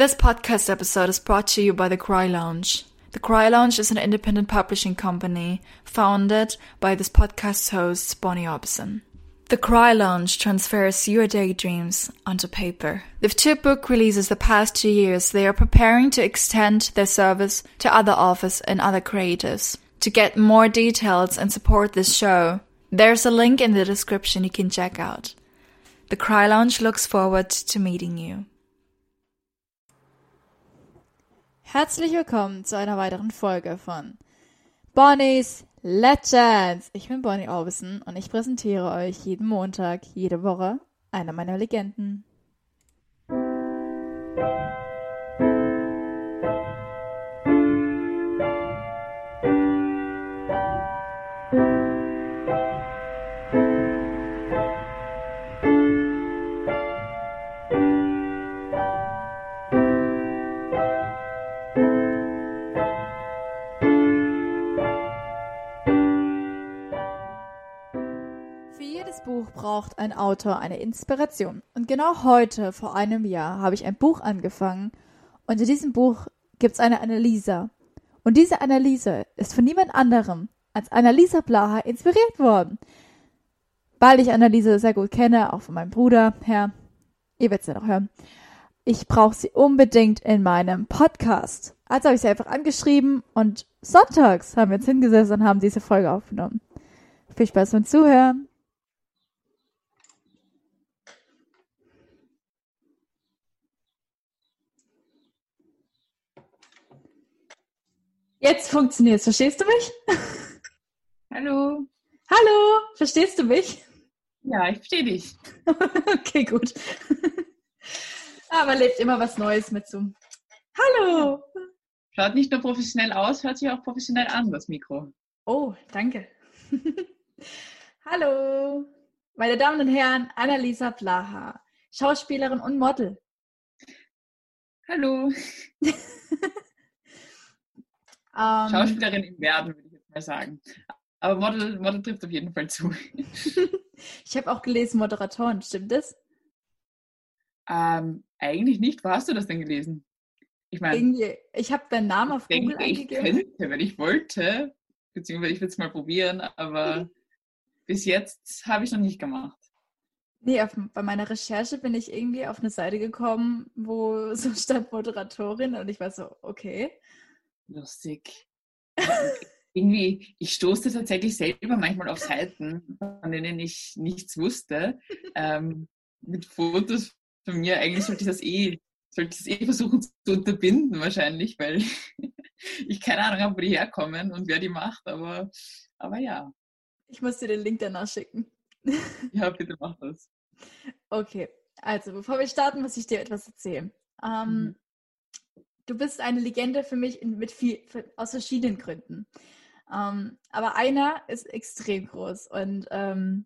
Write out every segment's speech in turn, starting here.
This podcast episode is brought to you by The Cry Lounge. The Cry Lounge is an independent publishing company founded by this podcast's host, Bonnie Obson. The Cry Lounge transfers your daydreams onto paper. With two book releases the past two years, they are preparing to extend their service to other authors and other creatives. To get more details and support this show, there's a link in the description you can check out. The Cry Lounge looks forward to meeting you. Herzlich willkommen zu einer weiteren Folge von Bonnie's Legends. Ich bin Bonnie Orbison und ich präsentiere euch jeden Montag, jede Woche eine meiner Legenden. Buch braucht ein Autor eine Inspiration. Und genau heute, vor einem Jahr, habe ich ein Buch angefangen. Und in diesem Buch gibt es eine Annalisa. Und diese Annalisa ist von niemand anderem als Annalisa Blaha inspiriert worden. Weil ich Annalisa sehr gut kenne, auch von meinem Bruder her. Ihr werdet es ja noch hören. Ich brauche sie unbedingt in meinem Podcast. Also habe ich sie einfach angeschrieben und sonntags haben wir uns hingesessen und haben diese Folge aufgenommen. Viel Spaß beim Zuhören. Jetzt funktioniert's. Verstehst du mich? Hallo. Hallo, verstehst du mich? Ja, ich verstehe dich. okay, gut. Aber lebt immer was Neues mit so. Hallo. Schaut nicht nur professionell aus, hört sich auch professionell an, das Mikro. Oh, danke. Hallo. Meine Damen und Herren, Annalisa Blaha, Schauspielerin und Model. Hallo. Ähm, Schauspielerin im Werden, würde ich jetzt mal sagen. Aber Model, Model trifft auf jeden Fall zu. ich habe auch gelesen Moderatoren, stimmt das? Ähm, eigentlich nicht. Wo hast du das denn gelesen? Ich meine, ich habe deinen Namen auf Google denke, ich eingegeben. könnte, wenn ich wollte, beziehungsweise ich würde es mal probieren, aber bis jetzt habe ich noch nicht gemacht. Nee, auf, bei meiner Recherche bin ich irgendwie auf eine Seite gekommen, wo so stand Moderatorin und ich war so, okay. Lustig. Irgendwie, ich stoße tatsächlich selber manchmal auf Seiten, von denen ich nichts wusste, ähm, mit Fotos von mir. Eigentlich sollte ich das eh, sollte ich das eh versuchen zu unterbinden wahrscheinlich, weil ich keine Ahnung habe, wo die herkommen und wer die macht, aber, aber ja. Ich muss dir den Link danach schicken. Ja, bitte mach das. Okay, also bevor wir starten, muss ich dir etwas erzählen. Ähm, Mhm. Du bist eine Legende für mich in, mit viel, für, aus verschiedenen Gründen. Ähm, aber einer ist extrem groß. Und ähm,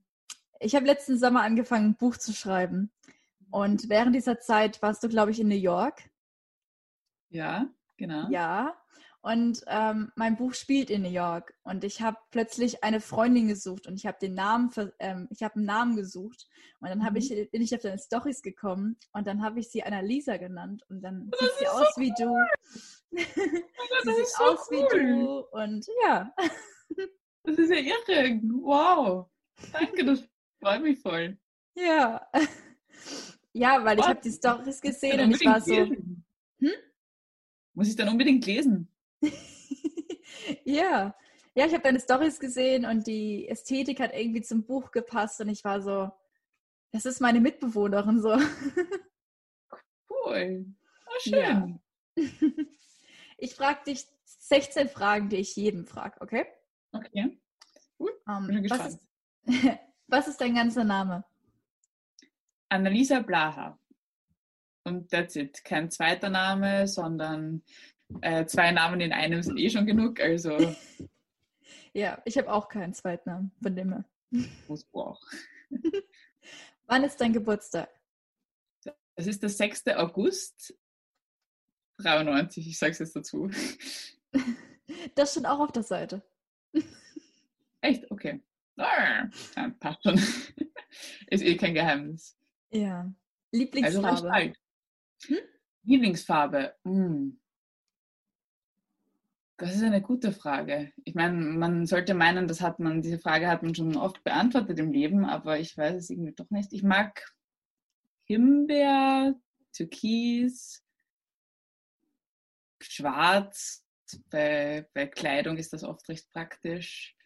ich habe letzten Sommer angefangen, ein Buch zu schreiben. Und während dieser Zeit warst du, glaube ich, in New York. Ja, genau. Ja. Und ähm, mein Buch spielt in New York. Und ich habe plötzlich eine Freundin gesucht und ich habe den Namen, ver- ähm, ich habe einen Namen gesucht. Und dann habe Mhm. ich, bin ich auf deine Stories gekommen und dann habe ich sie Annalisa genannt. Und dann sieht sie aus wie du. Das sie sieht so aus wie cool. du. Und ja. Das ist ja irre. Wow. Danke, das freut mich voll. Ja. Ja, weil ich Was? habe die Stories gesehen und ich war so. Hm? Muss ich dann unbedingt lesen? ja. Ja, ich habe deine Stories gesehen und die Ästhetik hat irgendwie zum Buch gepasst und ich war so, das ist meine Mitbewohnerin so. Cool. Oh, schön. Ja. Ich frage dich 16 Fragen, die ich jedem frage, okay? Okay. Ähm, Bin schon was, ist, was ist dein ganzer Name? Annalisa Blaha. Und that's it. Kein zweiter Name, sondern äh, zwei Namen in einem sind eh schon genug. Also Ja, ich habe auch keinen Zweitnamen, von dem her. muss auch. Wann ist dein Geburtstag? Es ist der 6. August 93, ich sage es jetzt dazu. Das steht auch auf der Seite. Echt? Okay. Ah, ja, passt schon. Ist eh kein Geheimnis. Ja. Also Lieblingsfarbe. alt. Hm? Lieblingsfarbe. Hm. Das ist eine gute Frage. Ich meine, man sollte meinen, das hat man, diese Frage hat man schon oft beantwortet im Leben, aber ich weiß es irgendwie doch nicht. Ich mag Himbeer, Türkis, Schwarz. Bei, bei Kleidung ist das oft recht praktisch.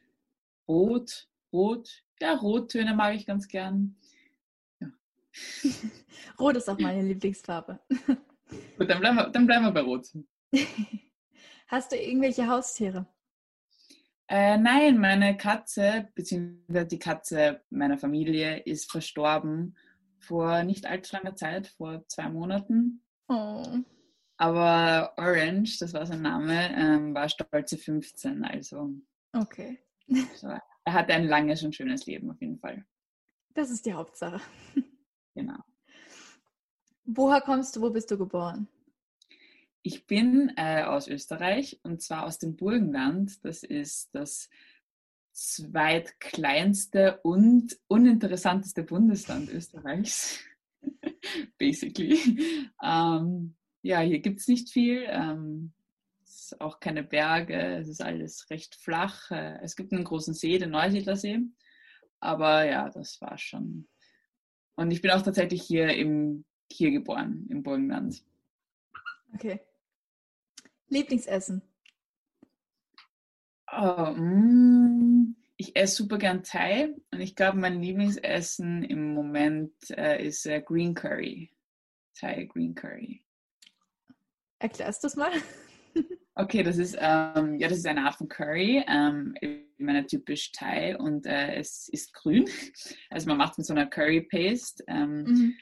Rot, Rot. Ja, Rottöne mag ich ganz gern. Ja. Rot ist auch meine Lieblingsfarbe. Gut, dann bleiben wir, dann bleiben wir bei Rot. Hast du irgendwelche Haustiere? Äh, nein, meine Katze, beziehungsweise die Katze meiner Familie, ist verstorben vor nicht allzu langer Zeit, vor zwei Monaten. Oh. Aber Orange, das war sein Name, ähm, war stolze 15. Also Okay. so, er hatte ein langes und schönes Leben auf jeden Fall. Das ist die Hauptsache. Genau. Woher kommst du? Wo bist du geboren? Ich bin äh, aus Österreich und zwar aus dem Burgenland. Das ist das zweitkleinste und uninteressanteste Bundesland Österreichs. Basically. Ähm, ja, hier gibt es nicht viel. Ähm, es ist auch keine Berge. Es ist alles recht flach. Äh, es gibt einen großen See, den Neusiedlersee. Aber ja, das war schon. Und ich bin auch tatsächlich hier im hier geboren, im Burgenland. Okay. Lieblingsessen? Oh, mm, ich esse super gern Thai und ich glaube, mein Lieblingsessen im Moment äh, ist äh, Green Curry. Thai Green Curry. Erklärst du es mal? Okay, das ist, ähm, ja, das ist eine Art von Curry, ähm, ich meine typisch Thai und äh, es ist grün. Also man macht es mit so einer Curry Paste, ähm, Mhm.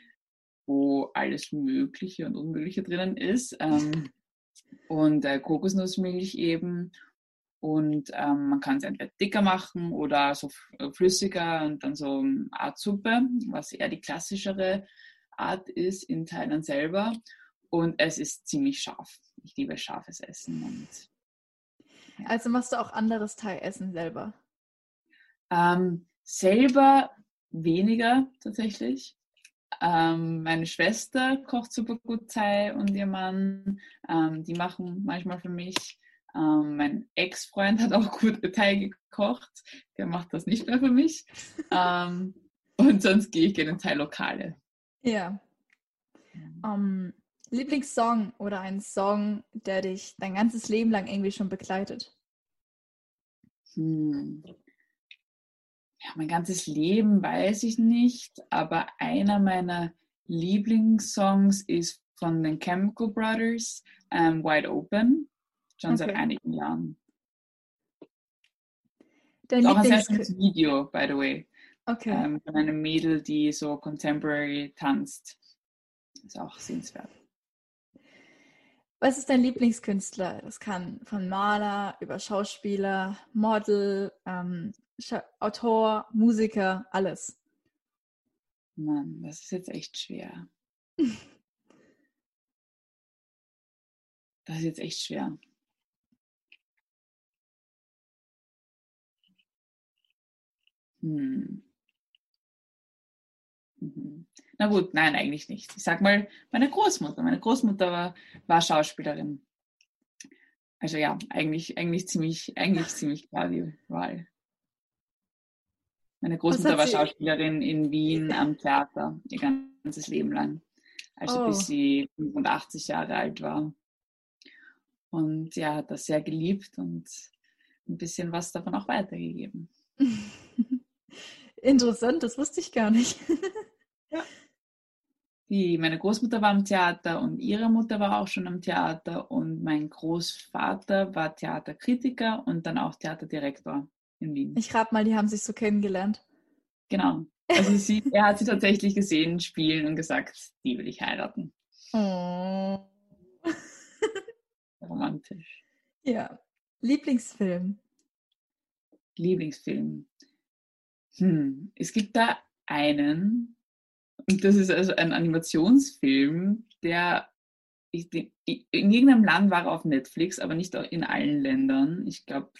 wo alles Mögliche und Unmögliche drinnen ist. Ähm, und äh, Kokosnussmilch eben. Und ähm, man kann es entweder dicker machen oder so äh, flüssiger und dann so eine Art Suppe, was eher die klassischere Art ist in Thailand selber. Und es ist ziemlich scharf. Ich liebe scharfes Essen. Und Also machst du auch anderes Thai-Essen selber? Ähm, selber weniger tatsächlich. Ähm, meine Schwester kocht super gut Thai und ihr Mann, ähm, die machen manchmal für mich. Ähm, mein Ex-Freund hat auch gut Thai gekocht, der macht das nicht mehr für mich. ähm, und sonst gehe ich gerne in Thai-Lokale. Ja. Ähm, Lieblingssong oder ein Song, der dich dein ganzes Leben lang irgendwie schon begleitet? Hm. Ja, mein ganzes Leben weiß ich nicht, aber einer meiner Lieblingssongs ist von den Chemical Brothers, ähm, Wide Open, schon seit Okay. einigen Jahren. Dein Ist auch ein sehr schönes Video, by the way, Okay. ähm, von einem Mädel, die so contemporary tanzt. Ist auch sehenswert. Was ist dein Lieblingskünstler? Das kann von Maler über Schauspieler, Model, ähm, Autor, Musiker, alles. Mann, das ist jetzt echt schwer. Das ist jetzt echt schwer. Hm. Mhm. Na gut, nein, eigentlich nicht. Ich sag mal, meine Großmutter. Meine Großmutter war, war Schauspielerin. Also ja, eigentlich, eigentlich ziemlich, eigentlich ziemlich klar die Wahl. Meine Großmutter war Schauspielerin in Wien am Theater ihr ganzes Leben lang. Also Oh. bis sie 85 Jahre alt war. Und ja, hat das sehr geliebt und ein bisschen was davon auch weitergegeben. Interessant, das wusste ich gar nicht. Die, meine Großmutter war am Theater und ihre Mutter war auch schon am Theater und mein Großvater war Theaterkritiker und dann auch Theaterdirektor in Wien. Ich rate mal, die haben sich so kennengelernt. Genau. Also sie, er hat sie tatsächlich gesehen spielen und gesagt, die will ich heiraten. Oh. Romantisch. Ja. Lieblingsfilm. Lieblingsfilm. Hm, es gibt da einen, und das ist also ein Animationsfilm, der in irgendeinem Land war er auf Netflix, aber nicht in allen Ländern. Ich glaube,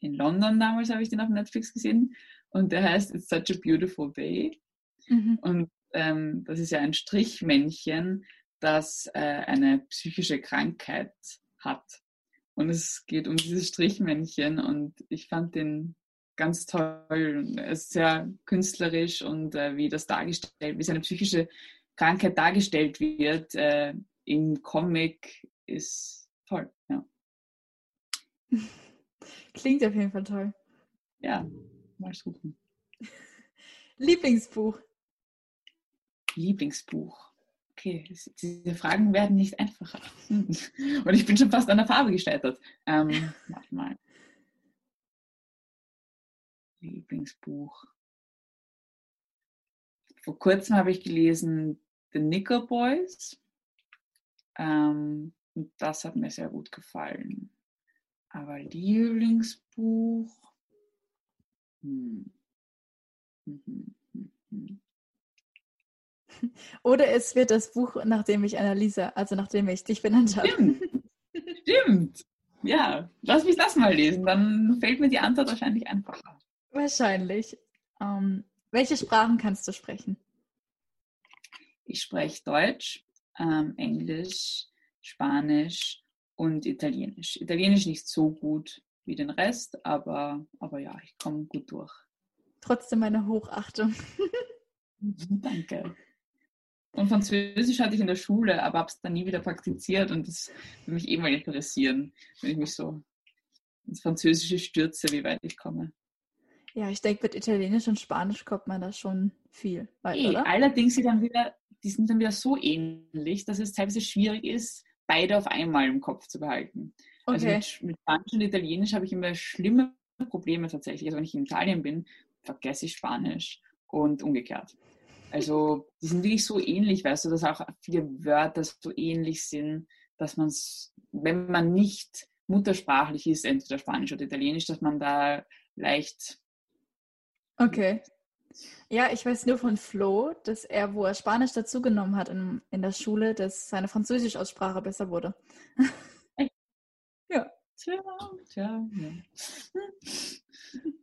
in London damals habe ich den auf Netflix gesehen und der heißt It's Such a Beautiful Day. Mhm. Und ähm, das ist ja ein Strichmännchen, das äh, eine psychische Krankheit hat. Und es geht um dieses Strichmännchen und ich fand den ganz toll. Es ist sehr künstlerisch und äh, wie das dargestellt, wie seine psychische Krankheit dargestellt wird äh, im Comic, ist toll. Ja. Klingt auf jeden Fall toll. Ja, mal suchen. Lieblingsbuch. Lieblingsbuch. Okay, diese Fragen werden nicht einfacher. Und ich bin schon fast an der Farbe gescheitert. Ähm, warte mal. Lieblingsbuch. Vor kurzem habe ich gelesen The Nickel Boys. Ähm, und das hat mir sehr gut gefallen. Aber Lieblingsbuch. Hm. Mhm. Mhm. Oder es wird das Buch, nachdem ich Annalisa, also nachdem ich dich benannt habe. Stimmt. Stimmt. Ja, lass mich das mal lesen, dann fällt mir die Antwort wahrscheinlich einfacher. Wahrscheinlich. Ähm, welche Sprachen kannst du sprechen? Ich spreche Deutsch, ähm, Englisch, Spanisch und Italienisch. Italienisch nicht so gut wie den Rest, aber, aber ja, ich komme gut durch. Trotzdem meine Hochachtung. Danke. Und Französisch hatte ich in der Schule, aber habe es dann nie wieder praktiziert und das würde mich eh mal interessieren, wenn ich mich so ins Französische stürze, wie weit ich komme. Ja, ich denke, mit Italienisch und Spanisch kommt man da schon viel weit, e? Allerdings, die, dann wieder, die sind dann wieder so ähnlich, dass es teilweise schwierig ist, beide auf einmal im Kopf zu behalten. Also okay. Also mit, mit Spanisch und Italienisch habe ich immer schlimme Probleme tatsächlich. Also wenn ich in Italien bin, vergesse ich Spanisch und umgekehrt. Also die sind wirklich so ähnlich, weißt du, dass auch viele Wörter so ähnlich sind, dass man es, wenn man nicht muttersprachlich ist, entweder Spanisch oder Italienisch, dass man da leicht. Okay. Ja, ich weiß nur von Flo, dass er, wo er Spanisch dazugenommen hat in, in der Schule, dass seine Französisch-Aussprache besser wurde. ja. Tja, tja, ja.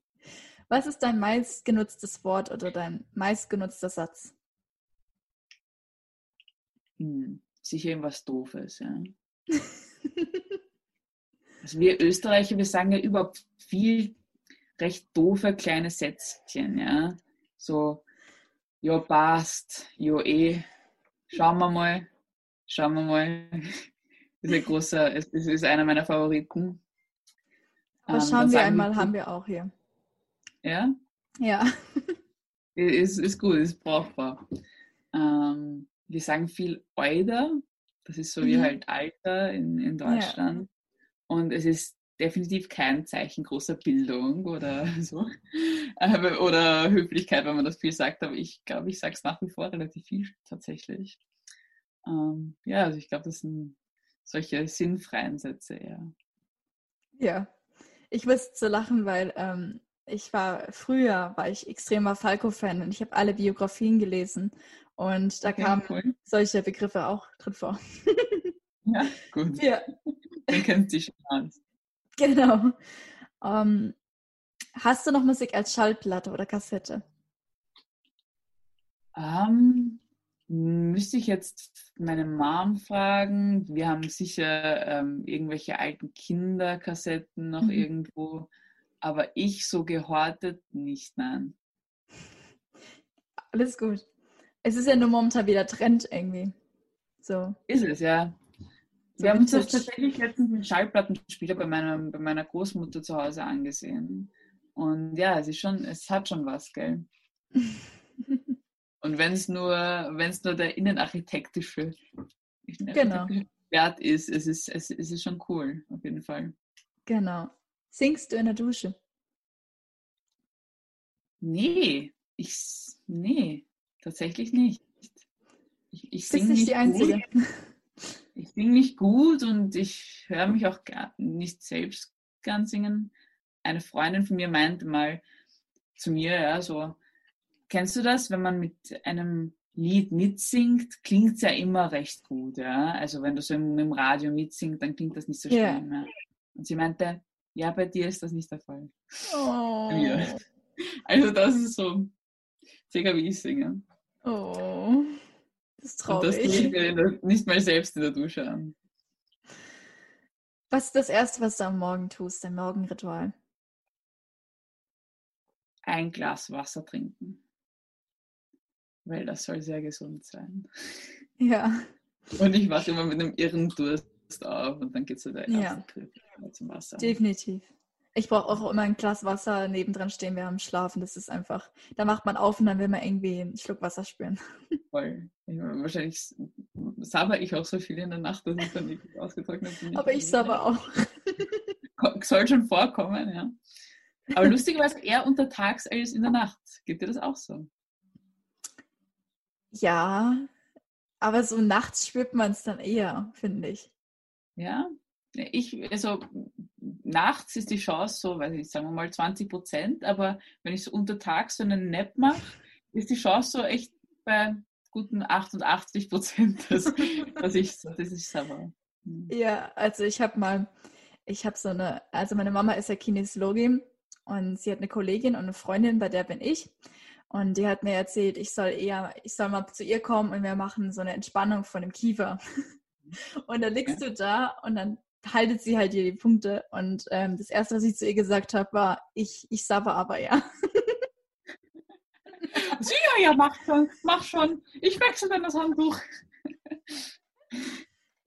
Was ist dein meistgenutztes Wort oder dein meistgenutzter Satz? Hm, sicher irgendwas Doofes, ja. also wir Österreicher, wir sagen ja überhaupt viel recht doofe kleine Sätzchen, ja. So, ja, passt, ja, eh, schauen wir mal, schauen wir mal. Das ist ein großer, es ist einer meiner Favoriten. Aber ähm, schauen wir einmal, haben wir auch hier. Ja? Ja. ist, ist gut, ist brauchbar. Ähm, wir sagen viel Euder, das ist so mhm. wie halt Alter in, in Deutschland. Ja. Und es ist definitiv kein Zeichen großer Bildung oder so. oder Höflichkeit, wenn man das viel sagt, aber ich glaube, ich sage es nach wie vor relativ viel tatsächlich. Ähm, ja, also ich glaube, das sind solche sinnfreien Sätze eher. Ja, ich muss so lachen, weil ähm, ich war früher, war ich extremer Falco-Fan und ich habe alle Biografien gelesen und da kamen cool. solche Begriffe auch drin vor. ja, gut. Ja. Man kennt sich schon aus. Genau. Ähm, hast du noch Musik als Schallplatte oder Kassette? Ähm, müsste ich jetzt meine Mom fragen. Wir haben sicher ähm, irgendwelche alten Kinderkassetten noch mhm. irgendwo aber ich so gehortet nicht, nein. Alles gut. Es ist ja nur momentan wieder Trend irgendwie. So. Ist es, ja. Wir haben uns das tatsächlich letztens einen Schallplattenspieler bei meiner, bei meiner Großmutter zu Hause angesehen. Und ja, es ist schon, es hat schon was, gell? Und wenn es nur, wenn es nur der innenarchitektische genau. Wert ist, es ist, es, es ist schon cool, auf jeden Fall. Genau. Singst du in der Dusche? Nee, ich, nee, tatsächlich nicht. Ich, ich singe nicht, nicht die Einzige. Gut. Ich singe nicht gut und ich höre mich auch gar nicht selbst gern singen. Eine Freundin von mir meinte mal zu mir, ja, so, kennst du das, wenn man mit einem Lied mitsingt, klingt es ja immer recht gut, ja. Also wenn du so im, im Radio mitsingst, dann klingt das nicht so schlimm. Ja. Und sie meinte, ja, bei dir ist das nicht der Fall. Oh. Ja. Also das ist so circa wie ich singe. Oh. Das ist Und das traurig. ich mir in der- nicht mal selbst in der Dusche an. Was ist das Erste, was du am Morgen tust, dein Morgenritual? Ein Glas Wasser trinken. Weil das soll sehr gesund sein. Ja, Und ich wache immer mit einem irren Durst auf und dann geht so der Ja. erste Griff zum Wasser. definitiv. Ich brauche auch immer ein Glas Wasser nebendran stehen während dem Schlafen. Das ist einfach, da macht man auf und dann will man irgendwie einen Schluck Wasser spüren. Voll. Meine, wahrscheinlich sabber ich auch so viel in der Nacht, dass ich dann nicht ausgetrocknet bin. Aber ich sabber auch. Soll schon vorkommen, ja. Aber lustigerweise eher untertags als in der Nacht. Geht dir das auch so? Ja, aber so nachts spürt man es dann eher, finde ich. Ja? Ich, also nachts ist die Chance so, weiß ich, sagen wir mal 20 Prozent, aber wenn ich so untertags so einen Nap mache, ist die Chance so echt bei guten 88 Prozent, dass, dass ich dass ich sabber. Hm. Ja, also ich habe mal, ich habe so eine, also meine Mama ist ja Kinesiologin und sie hat eine Kollegin und eine Freundin, bei der bin ich. Und die hat mir erzählt, ich soll eher, ich soll mal zu ihr kommen und wir machen so eine Entspannung von dem Kiefer. Und dann liegst du da und dann haltet sie halt dir die Punkte. Und ähm, das erste, was ich zu ihr gesagt habe, war, ich, ich sabber aber ja. Sicher, ja, mach schon, mach schon. Ich wechsle dann das Handtuch.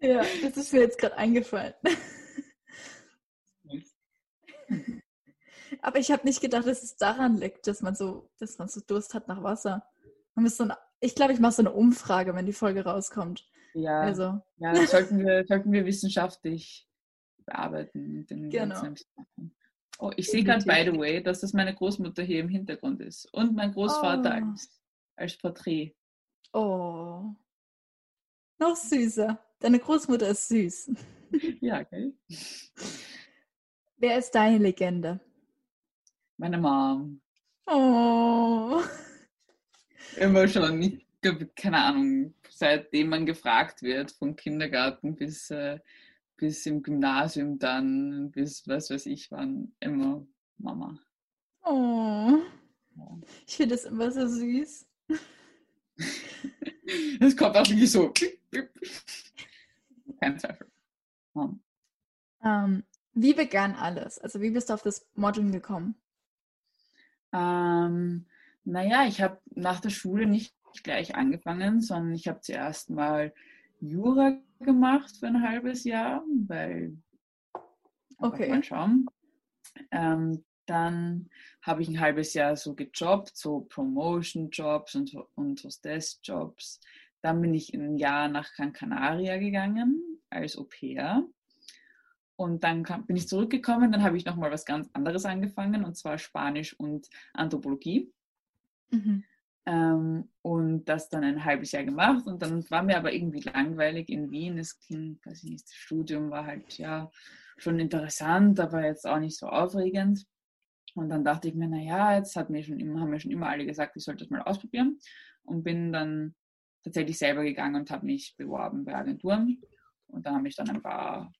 Ja, das ist mir jetzt gerade eingefallen. Aber ich habe nicht gedacht, dass es daran liegt, dass man so, dass man so Durst hat nach Wasser. Man muss so eine, ich glaube, ich mache so eine Umfrage, wenn die Folge rauskommt. Ja, Also, ja das sollten wir, sollten wir wissenschaftlich bearbeiten. Mit den Genau. ganzen Sachen. Oh, ich sehe gerade, by the way, dass das meine Großmutter hier im Hintergrund ist. Und mein Großvater Oh. als, als Porträt. oh. Noch süßer. Deine Großmutter ist süß. Ja, gell? Wer ist deine Legende? Meine Mom. Oh. Immer schon, keine Ahnung, seitdem man gefragt wird, vom Kindergarten bis, äh, bis im Gymnasium dann, bis was weiß ich wann, immer Mama. Oh. Ja. Ich finde das immer so süß. Es kommt auch wirklich so. Kein Zweifel. Mom. Ähm, wie begann alles? Also wie bist du auf das Modeln gekommen? Ähm, naja, ich habe nach der Schule nicht gleich angefangen, sondern ich habe zuerst mal Jura gemacht für ein halbes Jahr, weil Okay. mal schauen. Ähm, dann habe ich ein halbes Jahr so gejobbt, so Promotion-Jobs und, und Hostess-Jobs. Dann bin ich ein Jahr nach Gran Canaria gegangen als Au pair. Und dann kam, bin ich zurückgekommen, dann habe ich nochmal was ganz anderes angefangen, und zwar Spanisch und Anthropologie. Mhm. Ähm, und das dann ein halbes Jahr gemacht. Und dann war mir aber irgendwie langweilig in Wien. Es ging, weiß ich nicht, das Studium war halt ja schon interessant, aber jetzt auch nicht so aufregend. Und dann dachte ich mir, naja, jetzt hat mir schon immer, haben mir schon immer alle gesagt, ich sollte das mal ausprobieren. Und bin dann tatsächlich selber gegangen und habe mich beworben bei Agenturen. Und dann habe ich dann ein paar,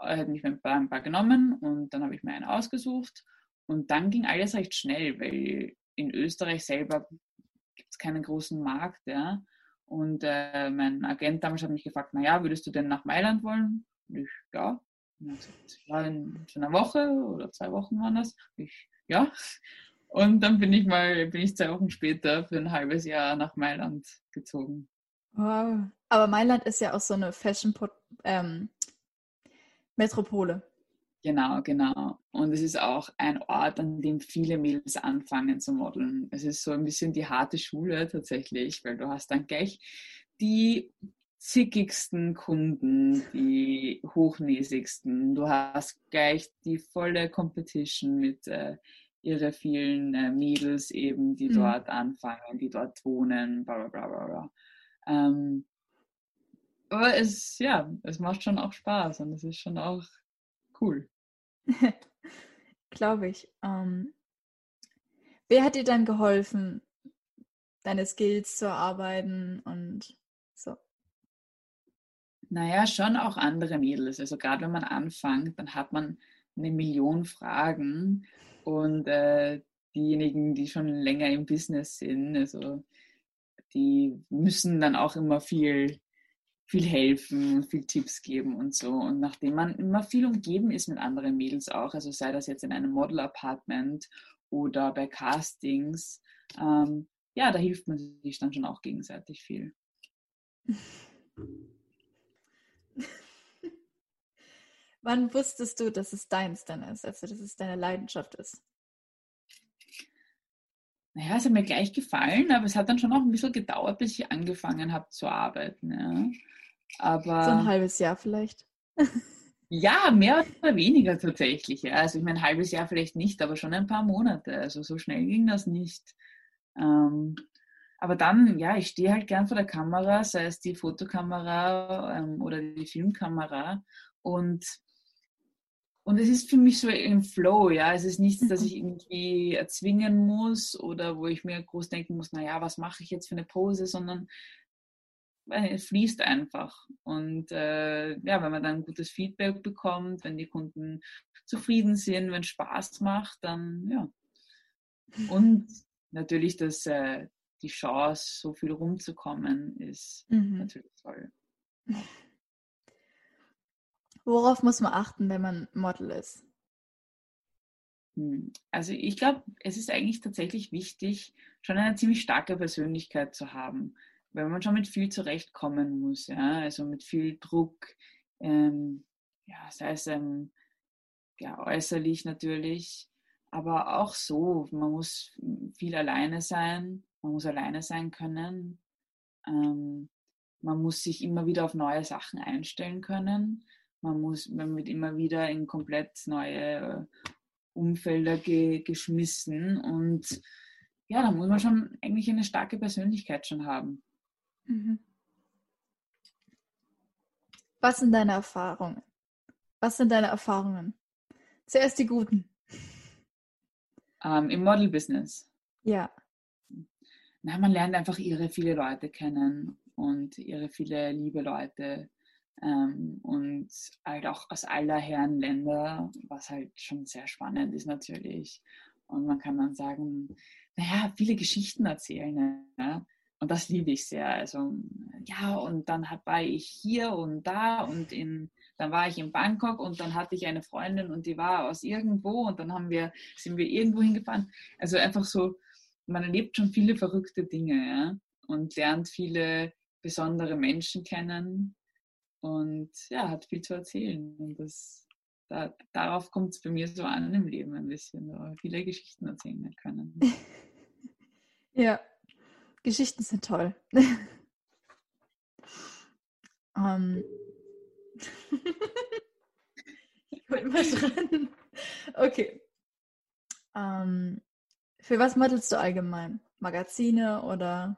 äh, hat mich ein paar, ein paar genommen und dann habe ich mir eine ausgesucht. Und dann ging alles recht schnell, weil in Österreich selber gibt es keinen großen Markt. Ja? Und äh, mein Agent damals hat mich gefragt, naja, würdest du denn nach Mailand wollen? Und ich, ja. Und er hat gesagt, ja, in so einer Woche oder zwei Wochen waren das. Ich, ja. Und dann bin ich mal, bin ich zwei Wochen später für ein halbes Jahr nach Mailand gezogen. Wow. Aber Mailand ist ja auch so eine Fashion-Metropole. Genau, genau. Und es ist auch ein Ort, an dem viele Mädels anfangen zu modeln. Es ist so ein bisschen die harte Schule tatsächlich, weil du hast dann gleich die zickigsten Kunden, die hochnäsigsten. Du hast gleich die volle Competition mit äh, ihre vielen äh, Mädels eben, die Mhm. dort anfangen, die dort wohnen, bla bla bla bla. bla. Ähm, aber es, ja, es macht schon auch Spaß und es ist schon auch cool. Glaube ich. Ähm, wer hat dir dann geholfen, deine Skills zu erarbeiten und so? Naja, schon auch andere Mädels. Also gerade wenn man anfängt, dann hat man eine Million Fragen und äh, diejenigen, die schon länger im Business sind, also die müssen dann auch immer viel, viel helfen viel Tipps geben und so. Und nachdem man immer viel umgeben ist mit anderen Mädels auch, also sei das jetzt in einem Model-Apartment oder bei Castings, ähm, ja, da hilft man sich dann schon auch gegenseitig viel. Wann wusstest du, dass es deins dann ist, also dass es deine Leidenschaft ist? Naja, es hat mir gleich gefallen, aber es hat dann schon auch ein bisschen gedauert, bis ich angefangen habe zu arbeiten. Ja. Aber, so ein halbes Jahr vielleicht. ja, mehr oder weniger tatsächlich. Ja. Also ich meine, ein halbes Jahr vielleicht nicht, aber schon ein paar Monate. Also so schnell ging das nicht. Ähm, aber dann, ja, ich stehe halt gern vor der Kamera, sei es die Fotokamera ähm, oder die Filmkamera. Und und es ist für mich so im Flow, ja. Es ist nichts, das ich irgendwie erzwingen muss oder wo ich mir groß denken muss, naja, was mache ich jetzt für eine Pose, sondern es fließt einfach. Und äh, ja, wenn man dann gutes Feedback bekommt, wenn die Kunden zufrieden sind, wenn es Spaß macht, dann ja. Und natürlich, dass äh, die Chance, so viel rumzukommen, ist mhm. natürlich toll. Worauf muss man achten, wenn man Model ist? Hm, also ich glaube, es ist eigentlich tatsächlich wichtig, schon eine ziemlich starke Persönlichkeit zu haben, weil man schon mit viel zurechtkommen muss, ja, also mit viel Druck, ähm, ja, sei es ähm, ja, äußerlich natürlich, aber auch so, man muss viel alleine sein, man muss alleine sein können, ähm, man muss sich immer wieder auf neue Sachen einstellen können man muss, man wird immer wieder in komplett neue äh, Umfelder ge, geschmissen und ja, da muss man schon eigentlich eine starke Persönlichkeit schon haben. Mhm. Was sind deine Erfahrungen? Was sind deine Erfahrungen? Zuerst die guten. Ähm, Im Model-Business. Ja. Na, man lernt einfach ihre viele Leute kennen und ihre viele liebe Leute ähm, und halt auch aus aller Herren Länder, was halt schon sehr spannend ist natürlich. Und man kann dann sagen, naja, viele Geschichten erzählen. Ne? Und das liebe ich sehr. Also, ja, und dann war ich hier und da und in, dann war ich in Bangkok und dann hatte ich eine Freundin und die war aus irgendwo und dann haben wir, sind wir irgendwo hingefahren. Also einfach so, man erlebt schon viele verrückte Dinge ja? und lernt viele besondere Menschen kennen und ja, hat viel zu erzählen. Und das, da, darauf kommt es bei mir so an im Leben ein bisschen, so viele Geschichten erzählen können. ja, Geschichten sind toll. um. ich wollte mal dran. Okay. Um, für was modelst du allgemein? Magazine oder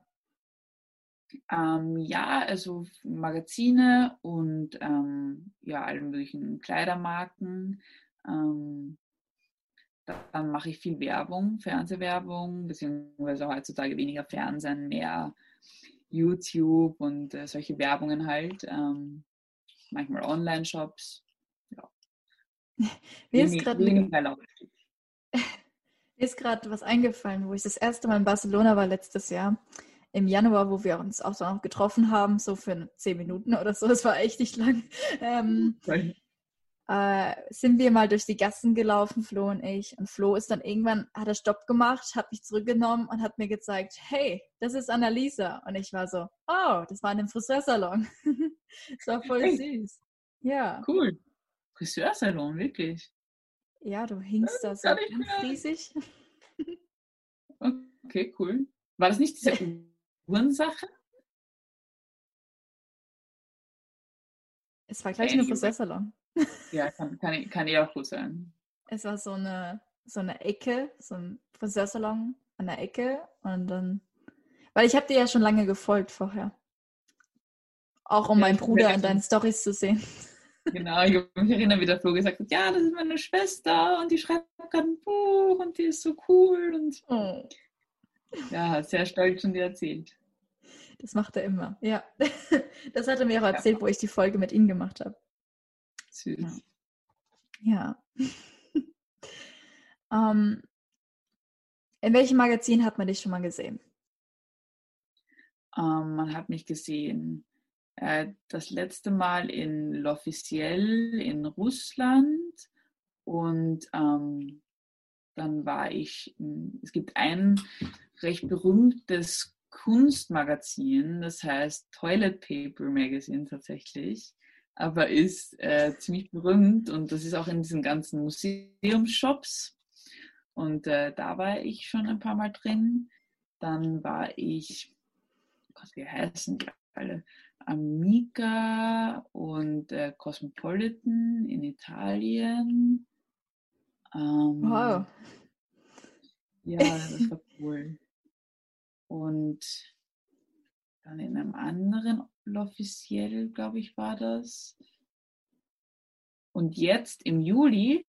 ähm, ja, also Magazine und ähm, ja, alle möglichen Kleidermarken. Ähm, dann mache ich viel Werbung, Fernsehwerbung, beziehungsweise heutzutage weniger Fernsehen, mehr YouTube und äh, solche Werbungen halt. Ähm, manchmal Online-Shops. Ja. Mir ist gerade mir ist gerade was eingefallen, wo ich das erste Mal in Barcelona war letztes Jahr im Januar, wo wir uns auch so noch getroffen haben, so für zehn Minuten oder so, das war echt nicht lang, ähm, äh, sind wir mal durch die Gassen gelaufen, Flo und ich. Und Flo ist dann irgendwann, hat er Stopp gemacht, hat mich zurückgenommen und hat mir gezeigt, hey, das ist Annalisa. Und ich war so, oh, das war in einem Friseursalon. das war voll hey. süß. Ja. Cool. Friseursalon, wirklich. Ja, du hingst da so ganz riesig. okay, cool. War das nicht diese Uhrensache? Es war gleich eine Friseursalon. Ja, kann, kann, kann auch gut sein. Es war so eine, so eine Ecke, so ein Friseursalon an der Ecke und dann, weil ich habe dir ja schon lange gefolgt vorher. Auch um ja, meinen Bruder in deinen Stories zu sehen. Genau, ich mich erinnere, wie der Flo gesagt hat, ja, das ist meine Schwester und die schreibt gerade ein Buch und die ist so cool und oh. Ja, sehr stolz schon dir erzählt. Das macht er immer, ja. Das hat er mir auch erzählt, ja. wo ich die Folge mit ihm gemacht habe. Süß. Ja. um, ähm, in welchem Magazin hat man dich schon mal gesehen? Ähm, man hat mich gesehen äh, das letzte Mal in L'Officiel in Russland und ähm, dann war ich, es gibt ein recht berühmtes Kunstmagazin, das heißt Toilet Paper Magazine tatsächlich, aber ist äh, ziemlich berühmt und das ist auch in diesen ganzen Museumshops. Und äh, da war ich schon ein paar Mal drin. Dann war ich, Gott, wie heißen die alle? Amiga und äh, Cosmopolitan in Italien. Ähm, wow. Ja, das war cool. Und dann in einem anderen L'Officiel, glaube ich, war das. Und jetzt im Juli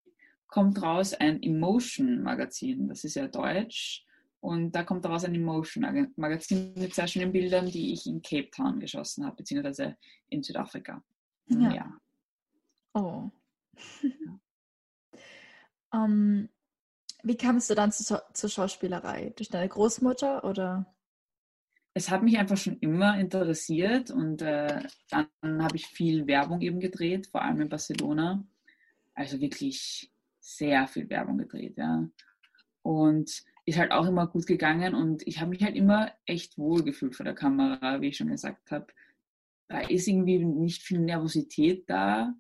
kommt raus ein Emotion-Magazin. Das ist ja deutsch. Und da kommt raus ein Emotion-Magazin mit sehr schönen Bildern, die ich in Cape Town geschossen habe, beziehungsweise in Südafrika. Ja. ja. Oh. um, wie kamst du dann zu, zur Schauspielerei? Durch deine Großmutter oder? Es hat mich einfach schon immer interessiert und äh, dann habe ich viel Werbung eben gedreht, vor allem in Barcelona. Also wirklich sehr viel Werbung gedreht, ja. Und ist halt auch immer gut gegangen und ich habe mich halt immer echt wohl gefühlt vor der Kamera, wie ich schon gesagt habe. Da ist irgendwie nicht viel Nervosität da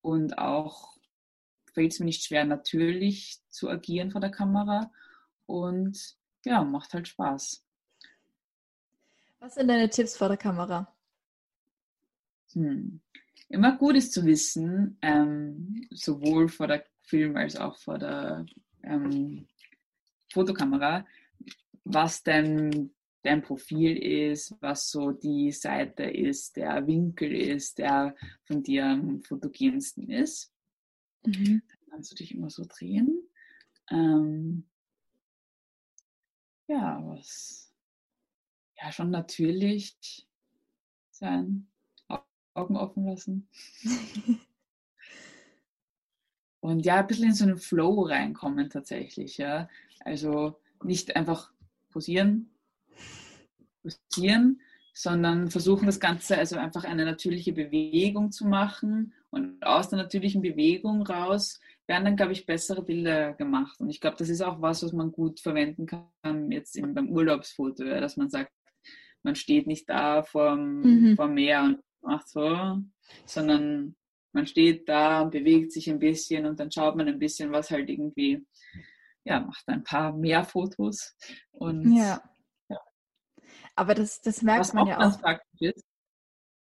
und auch fällt es mir nicht schwer, natürlich zu agieren vor der Kamera. Und ja, macht halt Spaß. Was sind deine Tipps vor der Kamera? Hm. Immer gut ist zu wissen, ähm, sowohl vor der Film als auch vor der ähm, Fotokamera, was denn dein Profil ist, was so die Seite ist, der Winkel ist, der von dir am fotogensten ist. Mhm. Dann kannst du dich immer so drehen. Ähm, ja, was ja schon natürlich sein, Augen offen lassen. Und ja, ein bisschen in so einen Flow reinkommen tatsächlich, ja. Also nicht einfach posieren, posieren, sondern versuchen das Ganze also einfach eine natürliche Bewegung zu machen und aus der natürlichen Bewegung raus werden dann, glaube ich, bessere Bilder gemacht. Und ich glaube, das ist auch was, was man gut verwenden kann jetzt eben beim Urlaubsfoto, dass man sagt, man steht nicht da vorm, mhm. vorm Meer und macht so, sondern man steht da und bewegt sich ein bisschen und dann schaut man ein bisschen, was halt irgendwie, ja, macht ein paar mehr Fotos. Und ja. Aber das, das merkt was man ja auch. Praktisch ist,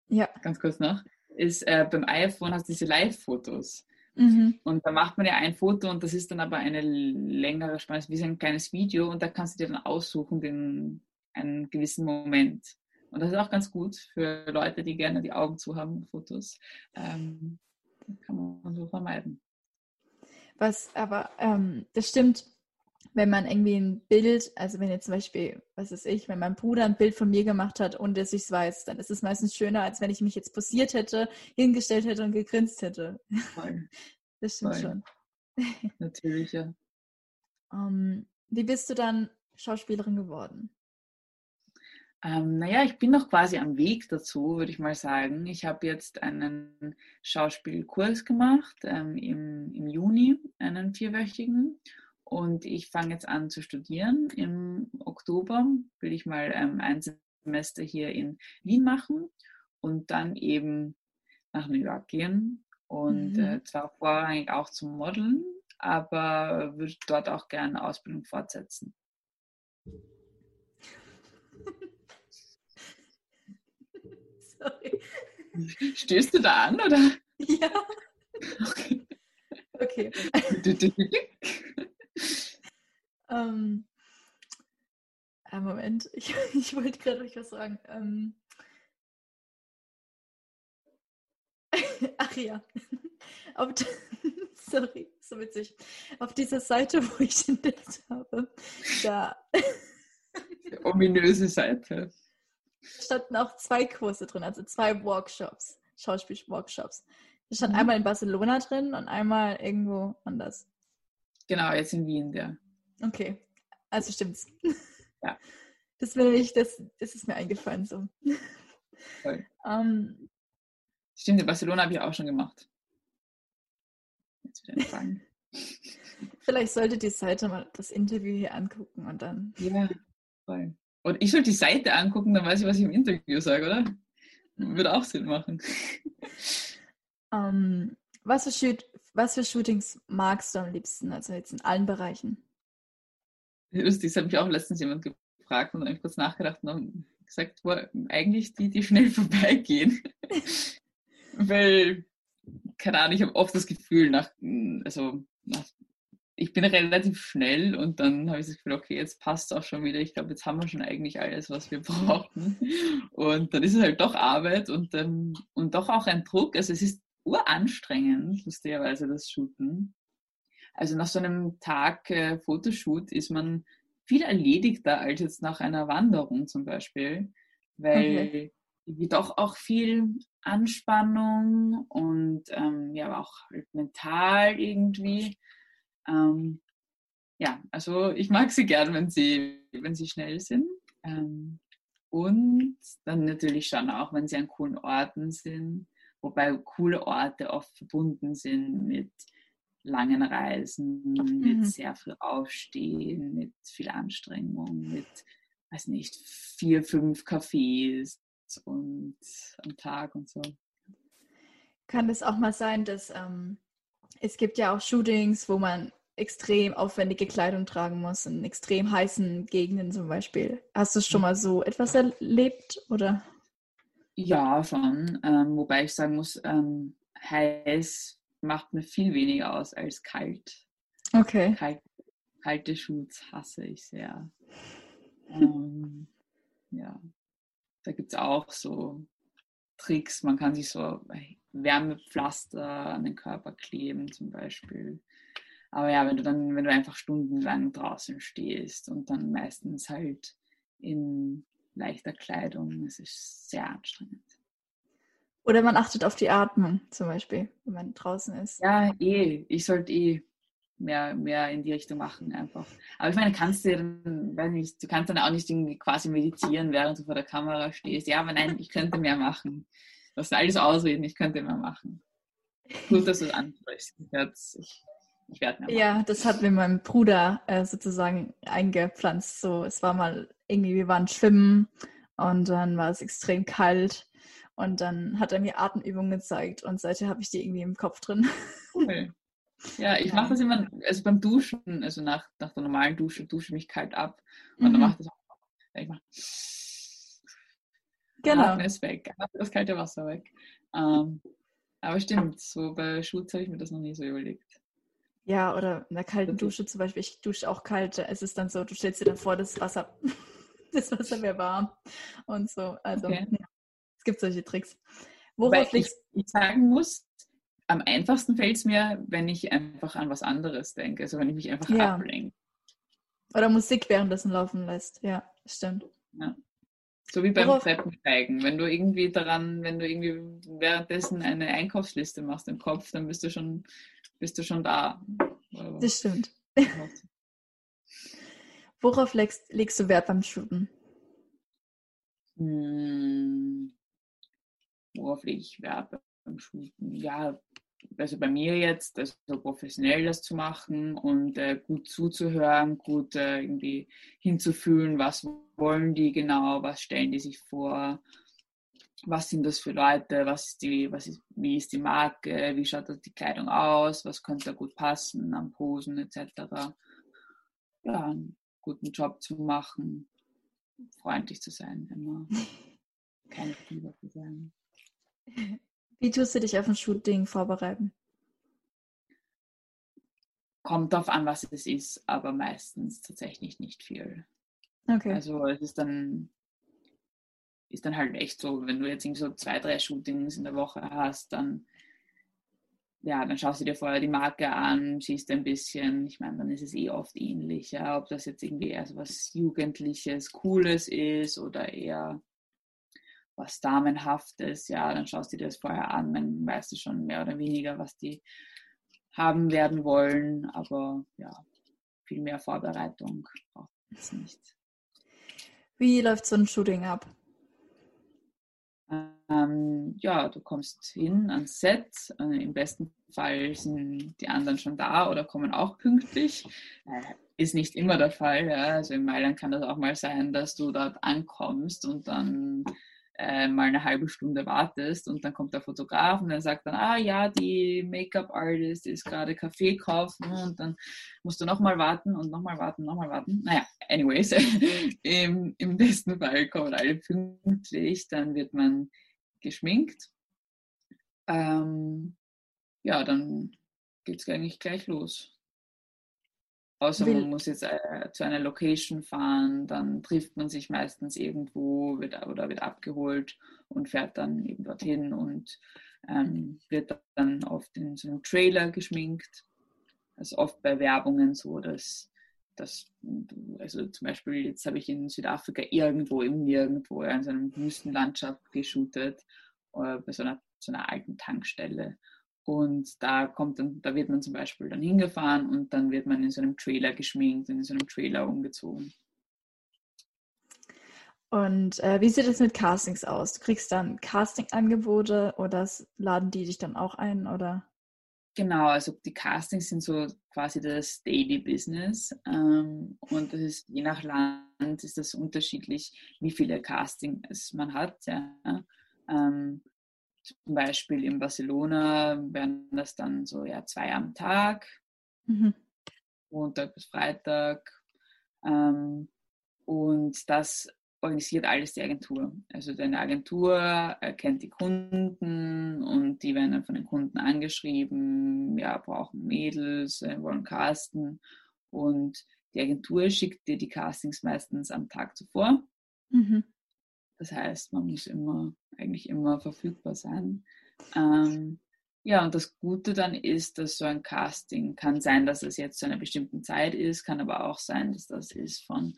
ja. Ganz kurz noch ist äh, beim iPhone hast du diese Live-Fotos. Mhm. Und da macht man ja ein Foto und das ist dann aber eine längere Spanne, wie so ein kleines Video und da kannst du dir dann aussuchen, den, einen gewissen Moment. Und das ist auch ganz gut für Leute, die gerne die Augen zu haben, Fotos. Ähm, kann man so vermeiden. Was aber, ähm, das stimmt, wenn man irgendwie ein Bild, also wenn jetzt zum Beispiel, was weiß ich, wenn mein Bruder ein Bild von mir gemacht hat und dass ich es weiß, dann ist es meistens schöner, als wenn ich mich jetzt posiert hätte, hingestellt hätte und gegrinst hätte. Voll. Das stimmt Voll. schon. Natürlich, ja. Um, ähm, wie bist du dann Schauspielerin geworden? Ähm, naja, ich bin noch quasi am Weg dazu, würde ich mal sagen. Ich habe jetzt einen Schauspielkurs gemacht ähm, im, im Juni, einen vierwöchigen. Und ich fange jetzt an zu studieren. Im Oktober will ich mal ähm, ein Semester hier in Wien machen und dann eben nach New York gehen. Und mhm. äh, zwar vorrangig auch zum Modeln, aber würde dort auch gerne Ausbildung fortsetzen. Sorry. Stößt du da an, oder? Ja. Okay. Okay. ähm, äh, Moment, ich, ich wollte gerade euch was sagen. Ähm, ach ja. Auf, sorry, so witzig. Auf dieser Seite, wo ich entdeckt habe, da. ominöse Seite. standen auch zwei Kurse drin, also zwei Workshops, Schauspielworkshops. Da stand Mhm. einmal in Barcelona drin und einmal irgendwo anders. Genau, jetzt in Wien, ja. Okay, also stimmt's. Ja. Das will ich, das, das ist mir eingefallen so. Voll. Ähm, Stimmt, in Barcelona habe ich auch schon gemacht. Jetzt wieder eine Frage. vielleicht sollte die Seite mal das Interview hier angucken und dann. Ja, voll. Und ich sollte die Seite angucken, dann weiß ich, was ich im Interview sage, oder? Würde auch Sinn machen. Ähm, was, was für Shootings magst du am liebsten? Also jetzt in allen Bereichen. Lustig, das hat mich auch letztens jemand gefragt und dann habe kurz nachgedacht und gesagt, boah, eigentlich die, die schnell vorbeigehen. Weil, keine Ahnung, ich habe oft das Gefühl, nach, also nach, ich bin relativ schnell und dann habe ich das Gefühl, okay, jetzt passt es auch schon wieder. Ich glaube, jetzt haben wir schon eigentlich alles, was wir brauchen. Und dann ist es halt doch Arbeit und, ähm, und doch auch ein Druck. Also es ist uranstrengend, lustigerweise, das Shooten. Also nach so einem Tag äh, Fotoshoot ist man viel erledigter als jetzt nach einer Wanderung zum Beispiel, weil okay. doch auch viel Anspannung und ähm, ja auch halt mental irgendwie. Ähm, ja, also ich mag sie gern, wenn sie, wenn sie schnell sind. Ähm, und dann natürlich schon auch, wenn sie an coolen Orten sind, wobei coole Orte oft verbunden sind mit langen Reisen, Mhm. mit sehr viel Aufstehen, mit viel Anstrengung, mit, weiß nicht, vier, fünf Cafés und am Tag und so. Kann es auch mal sein, dass ähm, es gibt ja auch Shootings, wo man extrem aufwendige Kleidung tragen muss, in extrem heißen Gegenden zum Beispiel. Hast du schon mal so etwas erlebt oder? Ja, schon. Ähm, wobei ich sagen muss, ähm, heiß macht mir viel weniger aus als kalt. Okay. Kalt, kalte Shoots hasse ich sehr. ähm, ja, da gibt es auch so Tricks. Man kann sich so Wärmepflaster an den Körper kleben zum Beispiel. Aber ja, wenn du dann, wenn du einfach stundenlang draußen stehst und dann meistens halt in leichter Kleidung, es ist sehr anstrengend. Oder man achtet auf die Atmung zum Beispiel, wenn man draußen ist. Ja, eh. Ich sollte eh mehr, mehr in die Richtung machen einfach. Aber ich meine, kannst du dann, weiß nicht, du kannst dann auch nicht quasi meditieren, während du vor der Kamera stehst. Ja, aber nein, ich könnte mehr machen. Das sind alles Ausreden, ich könnte mehr machen. Gut, dass du es ansprichst. Ich, ich werde mehr machen. Ja, das hat mir mein Bruder äh, sozusagen eingepflanzt. So, es war mal irgendwie, wir waren schwimmen und dann war es extrem kalt und dann hat er mir Atemübungen gezeigt und seitdem habe ich die irgendwie im Kopf drin. Cool. Ja, ich mache das immer, also beim Duschen, also nach, nach der normalen Dusche, dusche mich kalt ab und Mhm. dann mache ich das auch. Ich mach, Genau. Atme es weg, das kalte Wasser weg. Ähm, aber stimmt, so bei Schutz habe ich mir das noch nie so überlegt. Ja, oder in der kalten Okay. Dusche zum Beispiel. Ich dusche auch kalt. Es ist dann so, du stellst dir dann vor, das Wasser, das Wasser wäre warm und so. Also Okay. ja, es gibt solche Tricks. Wobei Worauf ich, ich sagen muss, am einfachsten fällt es mir, wenn ich einfach an was anderes denke, also wenn ich mich einfach Ja. ablenke. Oder Musik währenddessen laufen lässt. Ja, stimmt. So wie beim Worauf- Treppensteigen. Wenn du irgendwie daran, wenn du irgendwie währenddessen eine Einkaufsliste machst im Kopf, dann bist du schon, bist du schon da. Oder Das stimmt. Worauf legst, legst du Wert beim Shooten? Hm, worauf lege ich Wert beim Shooten? Ja, also bei mir jetzt, also professionell das zu machen und äh, gut zuzuhören, gut äh, irgendwie hinzufühlen, was wollen die genau, was stellen die sich vor, was sind das für Leute, was ist die, was ist, wie ist die Marke, wie schaut das die Kleidung aus, was könnte da gut passen am Posen etc. Ja, einen guten Job zu machen, freundlich zu sein immer, kein Fieber zu sein. Wie tust du dich auf ein Shooting vorbereiten? Kommt darauf an, was es ist, aber meistens tatsächlich nicht viel. Okay. Also es ist dann, ist dann halt echt so, wenn du jetzt irgendwie so zwei, drei Shootings in der Woche hast, dann ja, dann schaust du dir vorher die Marke an, siehst ein bisschen, ich meine, dann ist es eh oft ähnlich, ob das jetzt irgendwie eher so was Jugendliches, Cooles ist oder eher was Damenhaftes, ja, dann schaust du dir das vorher an, dann weißt du schon mehr oder weniger, was die haben werden wollen, aber ja, viel mehr Vorbereitung braucht es nicht. Wie läuft so ein Shooting ab? Ähm, ja, du kommst hin ans Set. Äh, Im besten Fall sind die anderen schon da oder kommen auch pünktlich. Äh, ist nicht immer der Fall. Ja. Also in Mailand kann das auch mal sein, dass du dort ankommst und dann äh, mal eine halbe Stunde wartest und dann kommt der Fotograf und der sagt dann, ah ja, die Make-up-Artist ist gerade Kaffee kaufen und dann musst du nochmal warten und nochmal warten, nochmal warten. Naja, anyways, im, im besten Fall kommen alle pünktlich, dann wird man geschminkt. Ähm, ja, dann geht es eigentlich gleich los. Außer Will- man muss jetzt äh, zu einer Location fahren, dann trifft man sich meistens irgendwo wird, oder wird abgeholt und fährt dann eben dorthin und ähm, wird dann oft in so einem Trailer geschminkt. Also oft bei Werbungen so, dass, dass also zum Beispiel jetzt habe ich in Südafrika irgendwo im Nirgendwo in so einer Wüstenlandschaft geshootet, äh, bei so einer, so einer alten Tankstelle. Und da kommt dann, da wird man zum Beispiel dann hingefahren und dann wird man in so einem Trailer geschminkt und in so einem Trailer umgezogen. Und äh, wie sieht es mit Castings aus? Du kriegst dann Casting-Angebote oder laden die dich dann auch ein? Oder? Genau, also die Castings sind so quasi das Daily Business. Ähm, und das ist je nach Land ist das unterschiedlich, wie viele Castings man hat. Ja. Ähm, zum Beispiel in Barcelona wären das dann so ja, zwei am Tag, Mhm. Montag bis Freitag. Ähm, und das organisiert alles die Agentur. Also deine Agentur erkennt die Kunden und die werden dann von den Kunden angeschrieben, ja, brauchen Mädels, äh, wollen casten. Und die Agentur schickt dir die Castings meistens am Tag zuvor. Mhm. Das heißt, man muss immer, eigentlich immer verfügbar sein. Ähm, ja, und das Gute dann ist, dass so ein Casting kann sein, dass es jetzt zu einer bestimmten Zeit ist, kann aber auch sein, dass das ist von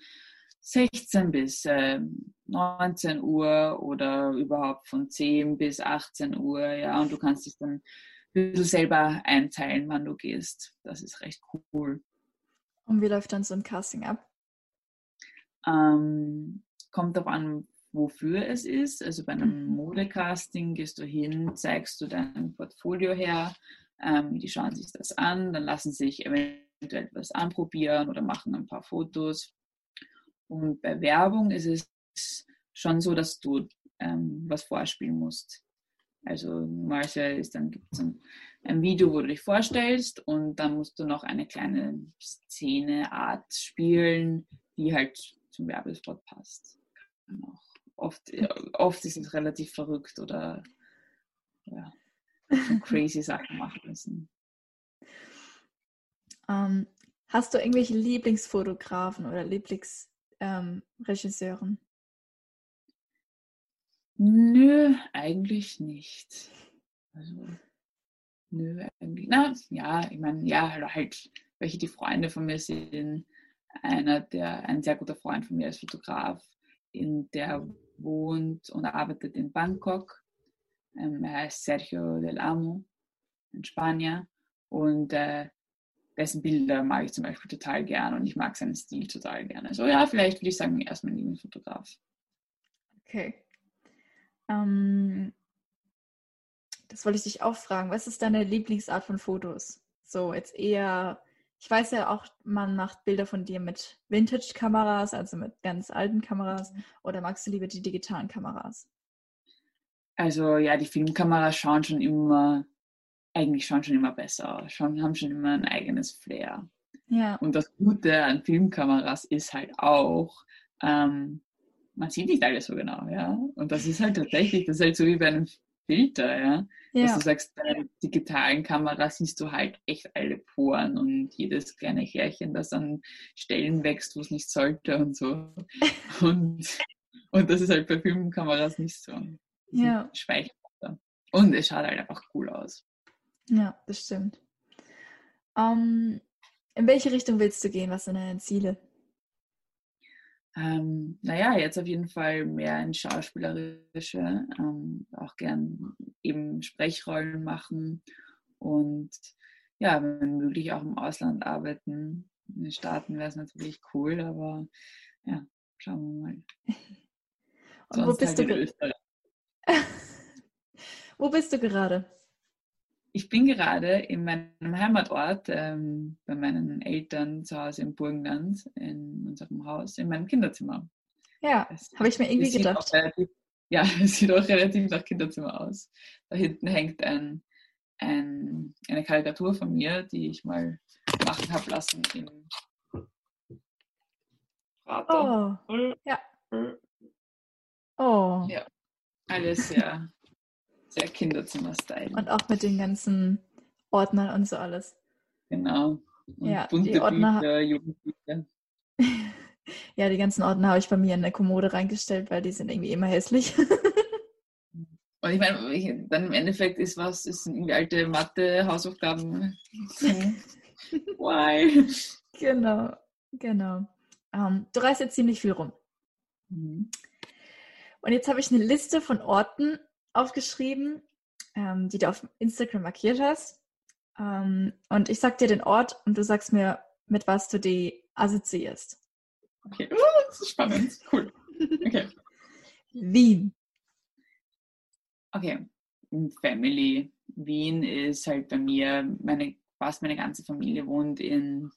16 bis äh, 19 Uhr oder überhaupt von 10 bis 18 Uhr, ja, und du kannst dich dann ein bisschen selber einteilen, wann du gehst. Das ist recht cool. Und wie läuft dann so ein Casting ab? Ähm, kommt darauf an, wofür es ist. Also bei einem Mhm. Modecasting gehst du hin, zeigst du dein Portfolio her, ähm, die schauen sich das an, dann lassen sich eventuell etwas anprobieren oder machen ein paar Fotos. Und bei Werbung ist es schon so, dass du ähm, was vorspielen musst. Also manchmal ist dann gibt es ein, ein Video, wo du dich vorstellst und dann musst du noch eine kleine Szeneart spielen, die halt zum Werbespot passt. Auch oft, oft ist es relativ verrückt oder ja, so crazy Sachen machen müssen. Ähm, hast du irgendwelche Lieblingsfotografen oder Lieblingsregisseuren? Nö, eigentlich nicht. Also, nö, eigentlich. Na, ja, ich meine, ja, halt, welche die Freunde von mir sind. Einer, der, ein sehr guter Freund von mir ist Fotograf, in der wohnt und arbeitet in Bangkok. Ähm, er heißt Sergio del Amo, ein Spanier. Und äh, dessen Bilder mag ich zum Beispiel total gern und ich mag seinen Stil total gerne. So, ja, vielleicht würde ich sagen, er ist mein Lieblingsfotograf. Okay. Ähm, das wollte ich dich auch fragen. Was ist deine Lieblingsart von Fotos? So, jetzt eher, ich weiß ja auch, man macht Bilder von dir mit Vintage-Kameras, also mit ganz alten Kameras, oder magst du lieber die digitalen Kameras? Also ja, die Filmkameras schauen schon immer, eigentlich schauen schon immer besser aus, schauen, haben schon immer ein eigenes Flair. Ja. Und das Gute an Filmkameras ist halt auch, ähm, man sieht nicht alles so genau, ja. Und das ist halt tatsächlich, das ist halt so wie bei einem Filter, ja. Dass Ja. du sagst, bei digitalen Kamera siehst du halt echt alle Poren und jedes kleine Härchen, das an Stellen wächst, wo es nicht sollte und so. Und, und das ist halt bei Filmkameras nicht so. Ja. Schweichhalter. Und es schaut halt einfach cool aus. Ja, das stimmt. Ähm, in welche Richtung willst du gehen? Was sind deine Ziele? Ähm, naja, jetzt auf jeden Fall mehr ins Schauspielerische, ähm, auch gern eben Sprechrollen machen und ja, wenn möglich auch im Ausland arbeiten. In den Staaten wäre es natürlich cool, aber ja, Schauen wir mal. Und wo bist, halt du wo bist du gerade? Ich bin gerade in meinem Heimatort, ähm, bei meinen Eltern zu Hause im Burgenland, in unserem Haus, in meinem Kinderzimmer. Ja, habe ich mir irgendwie gedacht. Relativ, ja, es sieht auch relativ nach Kinderzimmer aus. Da hinten hängt ein, ein, eine Karikatur von mir, die ich mal machen habe lassen im. Oh, ja. Oh. Ja, alles sehr, sehr Kinderzimmer-Style. Und auch mit den ganzen Ordnern und so alles. Genau. Und ja, bunte die Ordner, Bücher, Jugendbücher. ja, die ganzen Ordner habe ich bei mir in der Kommode reingestellt, weil die sind irgendwie immer hässlich. Und ich meine, dann im Endeffekt ist was, ist irgendwie alte Mathe-Hausaufgaben. Why? Genau, genau. Um, ähm, du reist jetzt ziemlich viel rum. Mhm. Und jetzt habe ich eine Liste von Orten aufgeschrieben, ähm, die du auf Instagram markiert hast. Ähm, und ich sag dir den Ort und du sagst mir, mit was du die assoziierst. Okay, oh, das ist spannend. Cool. Okay. Wien. Okay. Family. Wien ist halt bei mir, meine, fast meine ganze Familie wohnt in,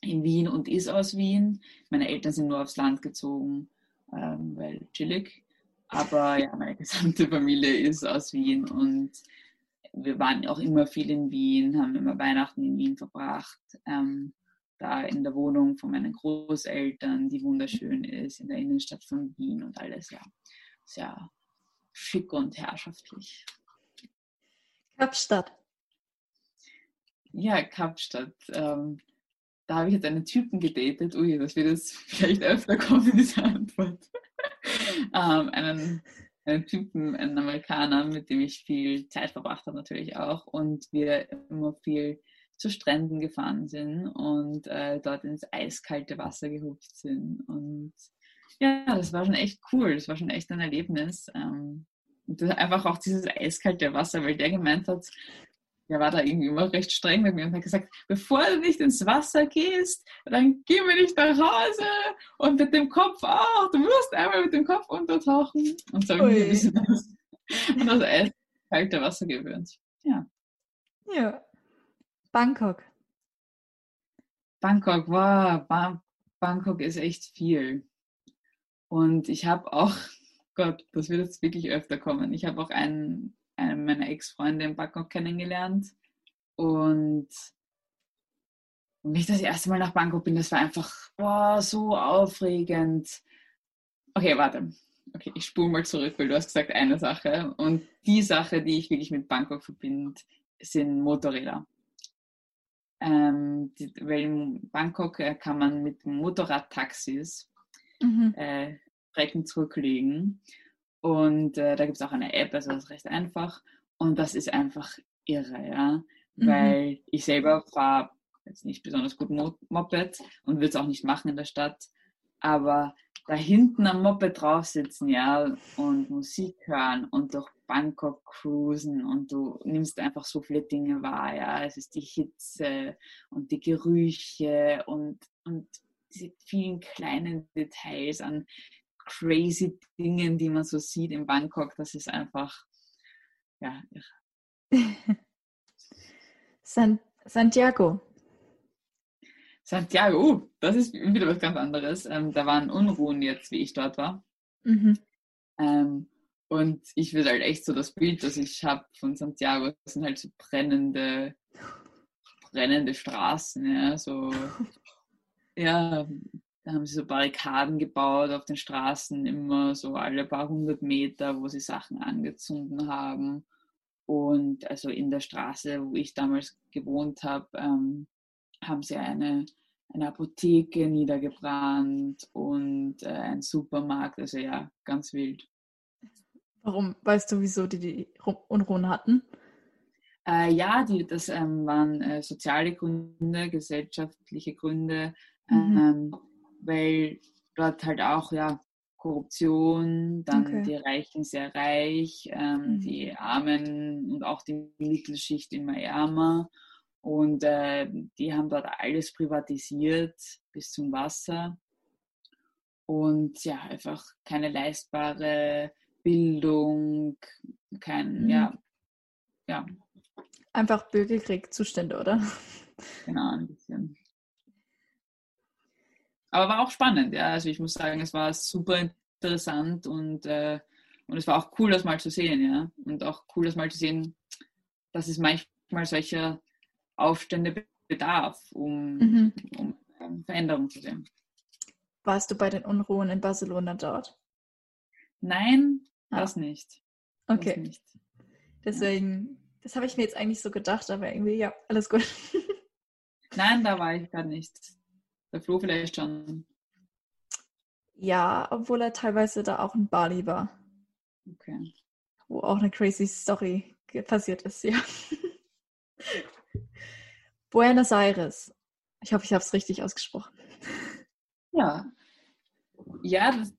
in Wien und ist aus Wien. Meine Eltern sind nur aufs Land gezogen, ähm, weil chillig. Aber ja, meine gesamte Familie ist aus Wien und wir waren auch immer viel in Wien, haben immer Weihnachten in Wien verbracht. Ähm, da in der Wohnung von meinen Großeltern, die wunderschön ist, in der Innenstadt von Wien und alles, ja, sehr schick und herrschaftlich. Kapstadt. Ja, Kapstadt. Ähm, da habe ich jetzt einen Typen gedatet. Ui, das wird jetzt vielleicht öfter kommen, diese Antwort ähm, einen, einen Typen, einen Amerikaner, mit dem ich viel Zeit verbracht habe natürlich auch und wir immer viel zu Stränden gefahren sind und äh, dort ins eiskalte Wasser gehupft sind. Und ja, das war schon echt cool, das war schon echt ein Erlebnis. Ähm, einfach auch dieses eiskalte Wasser, weil der gemeint hat, der war da irgendwie immer recht streng mit mir und hat gesagt, bevor du nicht ins Wasser gehst, dann geh mir nicht nach Hause und mit dem Kopf auch. Du musst einmal mit dem Kopf untertauchen. Und so habe ich ein bisschen das, das eiskalte Wasser gewöhnt. Ja. Ja. Bangkok. Bangkok, wow, ba Bangkok ist echt viel. Und ich habe auch, Gott, das wird jetzt wirklich öfter kommen. Ich habe auch einen eine meiner Ex-Freunde in Bangkok kennengelernt. Und wie ich das erste Mal nach Bangkok bin, das war einfach boah, so aufregend. Okay, warte. Okay, ich spule mal zurück, weil du hast gesagt eine Sache. Und die Sache, die ich wirklich mit Bangkok verbinde, sind Motorräder. Ähm, die, weil in Bangkok äh, kann man mit Motorradtaxis mhm. äh, Strecken zurücklegen. Und äh, da gibt es auch eine App, also das ist recht einfach. Und das ist einfach irre, ja. Mhm. Weil ich selber fahre jetzt nicht besonders gut Moped und würde es auch nicht machen in der Stadt. Aber da hinten am Moped drauf sitzen, ja, und Musik hören und durch Bangkok cruisen und du nimmst einfach so viele Dinge wahr, ja. Es ist die Hitze und die Gerüche und, und diese vielen kleinen Details an crazy Dingen, die man so sieht in Bangkok. Das ist einfach, ja. San Santiago. Santiago, uh, das ist wieder was ganz anderes. Ähm, da waren Unruhen jetzt, wie ich dort war. Mhm. Ähm, und ich würde halt echt so das Bild, das ich habe von Santiago, das sind halt so brennende, brennende Straßen, ja, so, ja, da haben sie so Barrikaden gebaut auf den Straßen, immer so alle paar hundert Meter, wo sie Sachen angezündet haben. Und also in der Straße, wo ich damals gewohnt habe, ähm, haben sie eine, eine Apotheke niedergebrannt und äh, ein Supermarkt. Also ja, ganz wild. Warum? Weißt du, wieso die die Unruhen hatten? Äh, ja, die, das ähm, waren äh, soziale Gründe, gesellschaftliche Gründe. Mhm. Ähm, weil dort halt auch ja Korruption, dann okay. die Reichen sehr reich, ähm, mhm. die Armen und auch die Mittelschicht immer ärmer. Und äh, die haben dort alles privatisiert bis zum Wasser. und ja, einfach keine leistbare Bildung, kein, Mhm. ja, ja, Einfach Bürgerkrieg-Zustände, oder? genau, ein bisschen. Aber war auch spannend, ja. Also ich muss sagen, es war super interessant und, äh, und es war auch cool, das mal zu sehen, ja. Und auch cool, das mal zu sehen, dass es manchmal solcher Aufstände be- bedarf, um, Mhm. um ähm, Veränderungen zu sehen. Warst du bei den Unruhen in Barcelona dort? Nein, Ah. das nicht. Das Okay, nicht. deswegen, das habe ich mir jetzt eigentlich so gedacht, aber irgendwie, ja, alles gut. Nein, da war ich gar nicht. Der Flo vielleicht schon. Ja, obwohl er teilweise da auch in Bali war, Okay. wo auch eine crazy Story passiert ist, ja. Buenos Aires. Ich hoffe, ich habe es richtig ausgesprochen. Ja. Ja, das,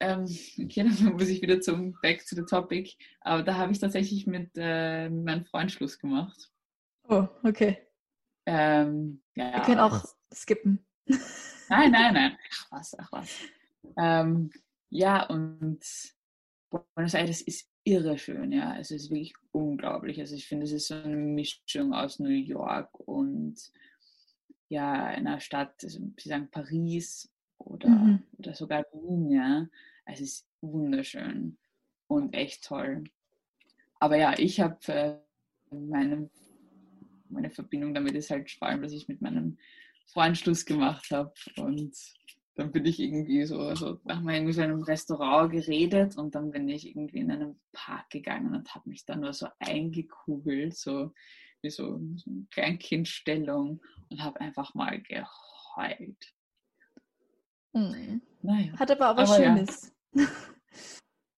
ähm, okay, dann muss ich wieder zum Back to the Topic. Aber da habe ich tatsächlich mit äh, meinem Freund Schluss gemacht. Oh, okay. Ähm, ja, Wir können auch skippen. Nein, nein, nein. Ach was, ach was. Ähm, ja, und Buenos Aires ist irre schön, ja. Es ist wirklich unglaublich. Also ich finde, es ist so eine Mischung aus New York und ja, einer Stadt, also Sie sagen Paris oder, Mhm. oder sogar Wien, ja. Es ist wunderschön und echt toll. Aber ja, ich habe äh, meine, meine Verbindung damit ist halt vor allem, dass ich mit meinem Freund Schluss gemacht habe und dann bin ich irgendwie so, also haben wir irgendwie so in einem Restaurant geredet und dann bin ich irgendwie in einen Park gegangen und habe mich dann nur so eingekugelt, so wie so, so eine Kleinkindstellung und habe einfach mal geheult. Hm. Naja, Hat aber auch was Aber ja. Schönes.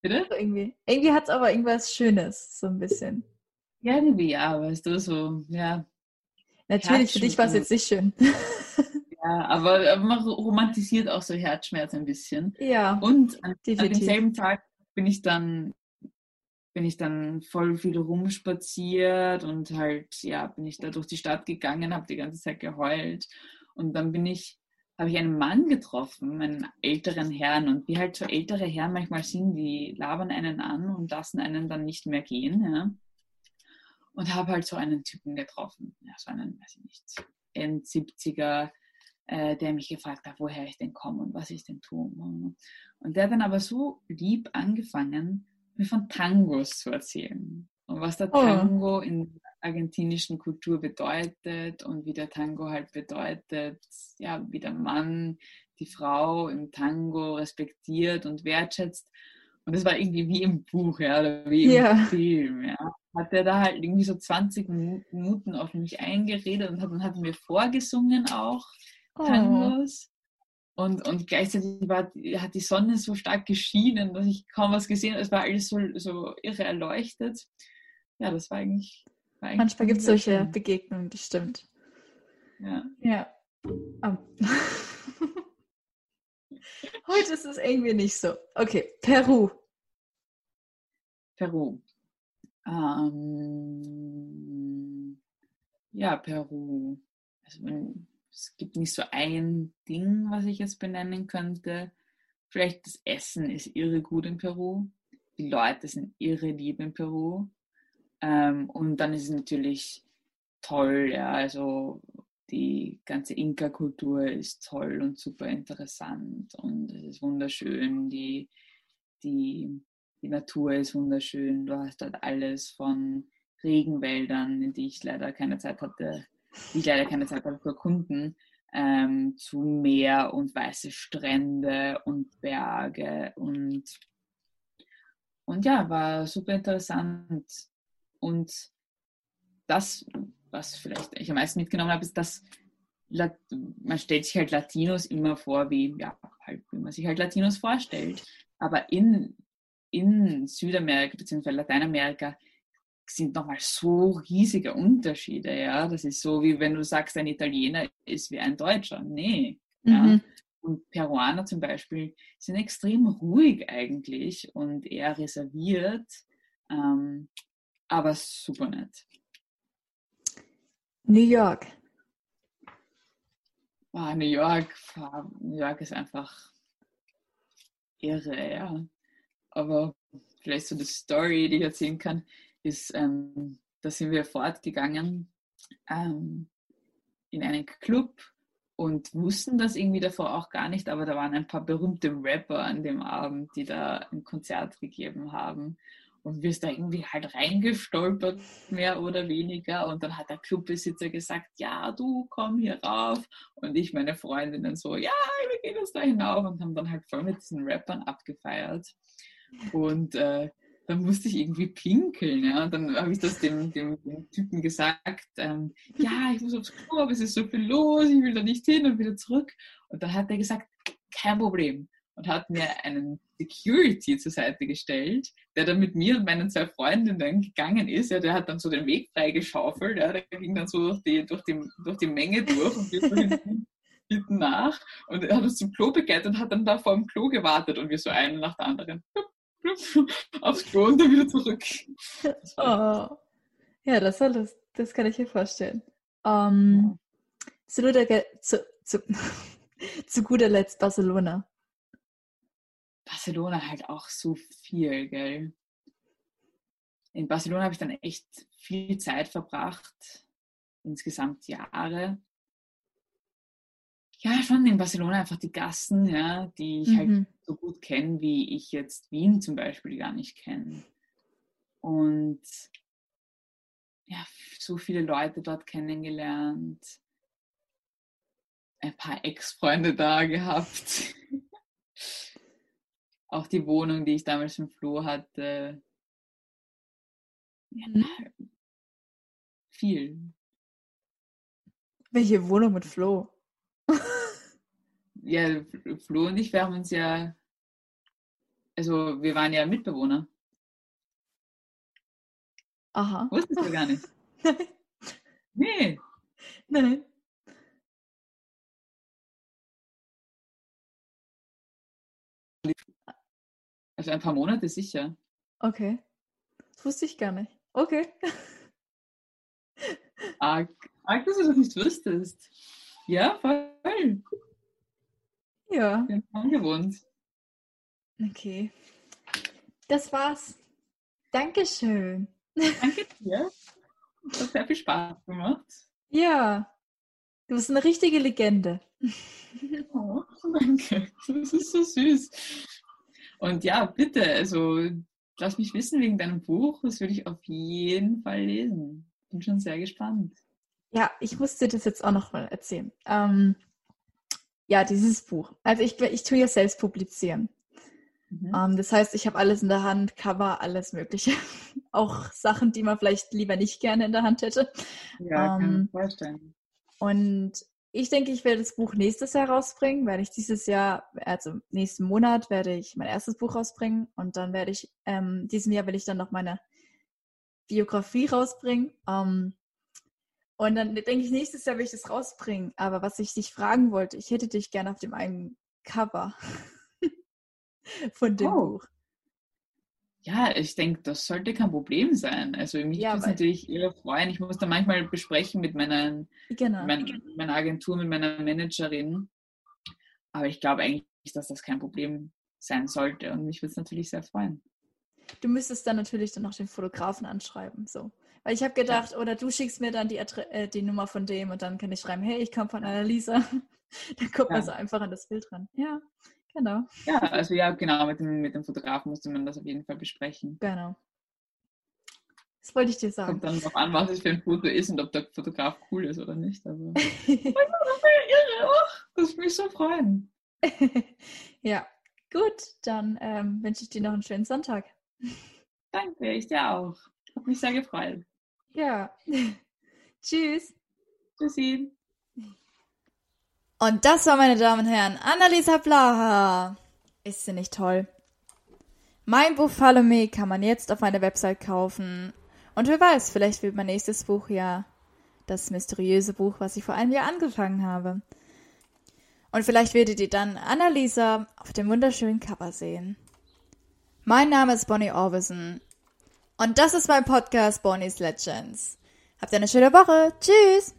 bitte? So irgendwie. Irgendwie hat es aber irgendwas Schönes, so ein bisschen. Ja, irgendwie ja, weißt du, so, ja, Natürlich, für dich war es jetzt nicht schön. ja aber, man romantisiert auch so Herzschmerz ein bisschen. ja, Und an, an demselben Tag bin ich dann bin ich dann voll viel rumspaziert und halt, ja, bin ich da durch die Stadt gegangen, habe die ganze Zeit geheult. Und dann bin ich, habe ich einen Mann getroffen, einen älteren Herrn. Und wie halt so ältere Herren manchmal sind, die labern einen an und lassen einen dann nicht mehr gehen. Ja. Und habe halt so einen Typen getroffen, ja, so einen, weiß ich nicht, End-70er, äh, der mich gefragt hat, woher ich denn komme und was ich denn tue. Und der hat dann aber so lieb angefangen, mir von Tangos zu erzählen. Und was der Oh. Tango in argentinischen Kultur bedeutet und wie der Tango halt bedeutet, ja, wie der Mann die Frau im Tango respektiert und wertschätzt. Und das war irgendwie wie im Buch, ja, oder wie im Ja. Film, ja. Hat er da halt irgendwie so 20 Minuten auf mich eingeredet und hat, und hat mir vorgesungen auch. oh. Tangos. Und, und gleichzeitig war, hat die Sonne so stark geschienen, dass ich kaum was gesehen habe. Es war alles so, so irre erleuchtet. Ja, das war eigentlich. War eigentlich manchmal gibt es solche. Begegnungen, das stimmt. Ja. Ja. Am- Heute ist es irgendwie nicht so. Okay, Peru. Peru. Ähm, ja, Peru. Also es gibt nicht so ein Ding, was ich jetzt benennen könnte. Vielleicht das Essen ist irre gut in Peru. Die Leute sind irre lieb in Peru. Ähm, und dann ist es natürlich toll, ja, also die ganze Inka-Kultur ist toll und super interessant und es ist wunderschön. Die, die, die Natur ist wunderschön. Du hast dort alles von Regenwäldern, in die ich leider keine Zeit hatte, die ich leider keine Zeit hatte zu erkunden, ähm, zu Meer und weiße Strände und Berge und und ja, war super interessant. Und das, was vielleicht ich am meisten mitgenommen habe, ist, dass man stellt sich halt Latinos immer vor, wie, ja, halt, wie man sich halt Latinos vorstellt. Aber in, in Südamerika bzw. Lateinamerika sind nochmal so riesige Unterschiede, ja. Das ist so, wie wenn du sagst, ein Italiener ist wie ein Deutscher. Nee. Ja. Mhm. Und Peruaner zum Beispiel sind extrem ruhig eigentlich und eher reserviert, ähm, aber super nett. New York. Wow, New York, New York ist einfach irre, ja. Aber vielleicht so eine Story, die ich erzählen kann, ist, ähm, da sind wir fortgegangen ähm, in einen Club und wussten das irgendwie davor auch gar nicht, aber da waren ein paar berühmte Rapper an dem Abend, die da ein Konzert gegeben haben. Und wir sind da irgendwie halt reingestolpert, mehr oder weniger. Und dann hat der Clubbesitzer gesagt, ja, du komm hier rauf. Und ich, meine Freundinnen so, ja, wir gehen jetzt da hinauf. Und haben dann halt voll mit diesen Rappern abgefeiert. Und äh, dann musste ich irgendwie pinkeln. Ja? Und dann habe ich das dem, dem, dem Typen gesagt, ähm, ja, ich muss aufs Klo, aber es ist so viel los, ich will da nicht hin und wieder zurück. Und dann hat er gesagt, kein Problem und hat mir einen Security zur Seite gestellt, der dann mit mir und meinen zwei Freundinnen gegangen ist. Ja, der hat dann so den Weg freigeschaufelt. Ja, der ging dann so durch die, durch die, durch die Menge durch und wir so hinten, nach. Und er hat uns zum Klo begleitet und hat dann da vor dem Klo gewartet und wir so einen nach der anderen aufs Klo und dann wieder zurück. Oh. Ja, das, das, das kann ich mir vorstellen. Um, zu, zu, zu, zu guter Letzt Barcelona. Barcelona halt auch so viel, gell? In Barcelona habe ich dann echt viel Zeit verbracht, insgesamt Jahre. Ja, schon in Barcelona einfach die Gassen, ja, die ich halt mhm. halt so gut kenne, wie ich jetzt Wien zum Beispiel gar nicht kenne. Und ja, so viele Leute dort kennengelernt, ein paar Ex-Freunde da gehabt. auch die Wohnung, die ich damals im Flo hatte. Ja, mhm. viel. Welche Wohnung mit Flo? Ja, Flo und ich, wir haben uns ja, also wir waren ja Mitbewohner. Aha. Wusstest du gar nicht? Nein. Nee. Nein. Also ein paar Monate sicher. Okay. Das wusste ich gar nicht. Okay. Arg, arg dass du das nicht wüsstest. Ja, voll. Ja. Wir haben gewohnt. Okay. Das war's. Dankeschön. Danke dir. Das hat sehr viel Spaß gemacht. Ja. Du bist eine richtige Legende. Oh, danke. Das ist so süß. Und ja, bitte, also lass mich wissen wegen deinem Buch. Das würde ich auf jeden Fall lesen. Bin schon sehr gespannt. Ja, ich muss dir das jetzt auch noch mal erzählen. Ähm, ja, dieses Buch. Also ich, ich tue ja selbst publizieren. Mhm. Ähm, das heißt, ich habe alles in der Hand, Cover, alles Mögliche. auch Sachen, die man vielleicht lieber nicht gerne in der Hand hätte. Ja, ähm, kann ich vorstellen. Und ich denke, ich werde das Buch nächstes Jahr rausbringen, werde ich dieses Jahr, also nächsten Monat werde ich mein erstes Buch rausbringen und dann werde ich, ähm, diesem Jahr will ich dann noch meine Biografie rausbringen. Ähm, und dann denke ich, nächstes Jahr will ich das rausbringen. Aber was ich dich fragen wollte, ich hätte dich gerne auf dem einen Cover von dem oh. Buch. Ja, ich denke, das sollte kein Problem sein. Also mich ja, würde es natürlich eher freuen. Ich muss da manchmal besprechen mit meiner, genau. mein, meiner Agentur, mit meiner Managerin. Aber ich glaube eigentlich, dass das kein Problem sein sollte. Und mich würde es natürlich sehr freuen. Du müsstest dann natürlich dann noch den Fotografen anschreiben. So. Weil ich habe gedacht, ja. oder du schickst mir dann die, äh, die Nummer von dem und dann kann ich schreiben, hey, ich komme von Annalisa. dann kommt ja. man so einfach an das Bild ran. Ja. Genau. Ja, also ja, genau, mit dem, mit dem Fotografen musste man das auf jeden Fall besprechen. Genau. Das wollte ich dir sagen. Kommt dann noch an, was es für ein Foto ist und ob der Fotograf cool ist oder nicht. Also. das würde mich so freuen. ja, gut, dann ähm, wünsche ich dir noch einen schönen Sonntag. Danke, ich dir auch. Hat mich sehr gefreut. Ja. Tschüss. Tschüssi. Und das war, meine Damen und Herren, Annalisa Blaha. Ist sie nicht toll? Mein Buch Follow Me kann man jetzt auf meiner Website kaufen. Und wer weiß, vielleicht wird mein nächstes Buch ja das mysteriöse Buch, was ich vor einem Jahr angefangen habe. Und vielleicht werdet ihr dann Annalisa auf dem wunderschönen Cover sehen. Mein Name ist Bonnie Orbison. Und das ist mein Podcast Bonnie's Legends. Habt eine schöne Woche. Tschüss!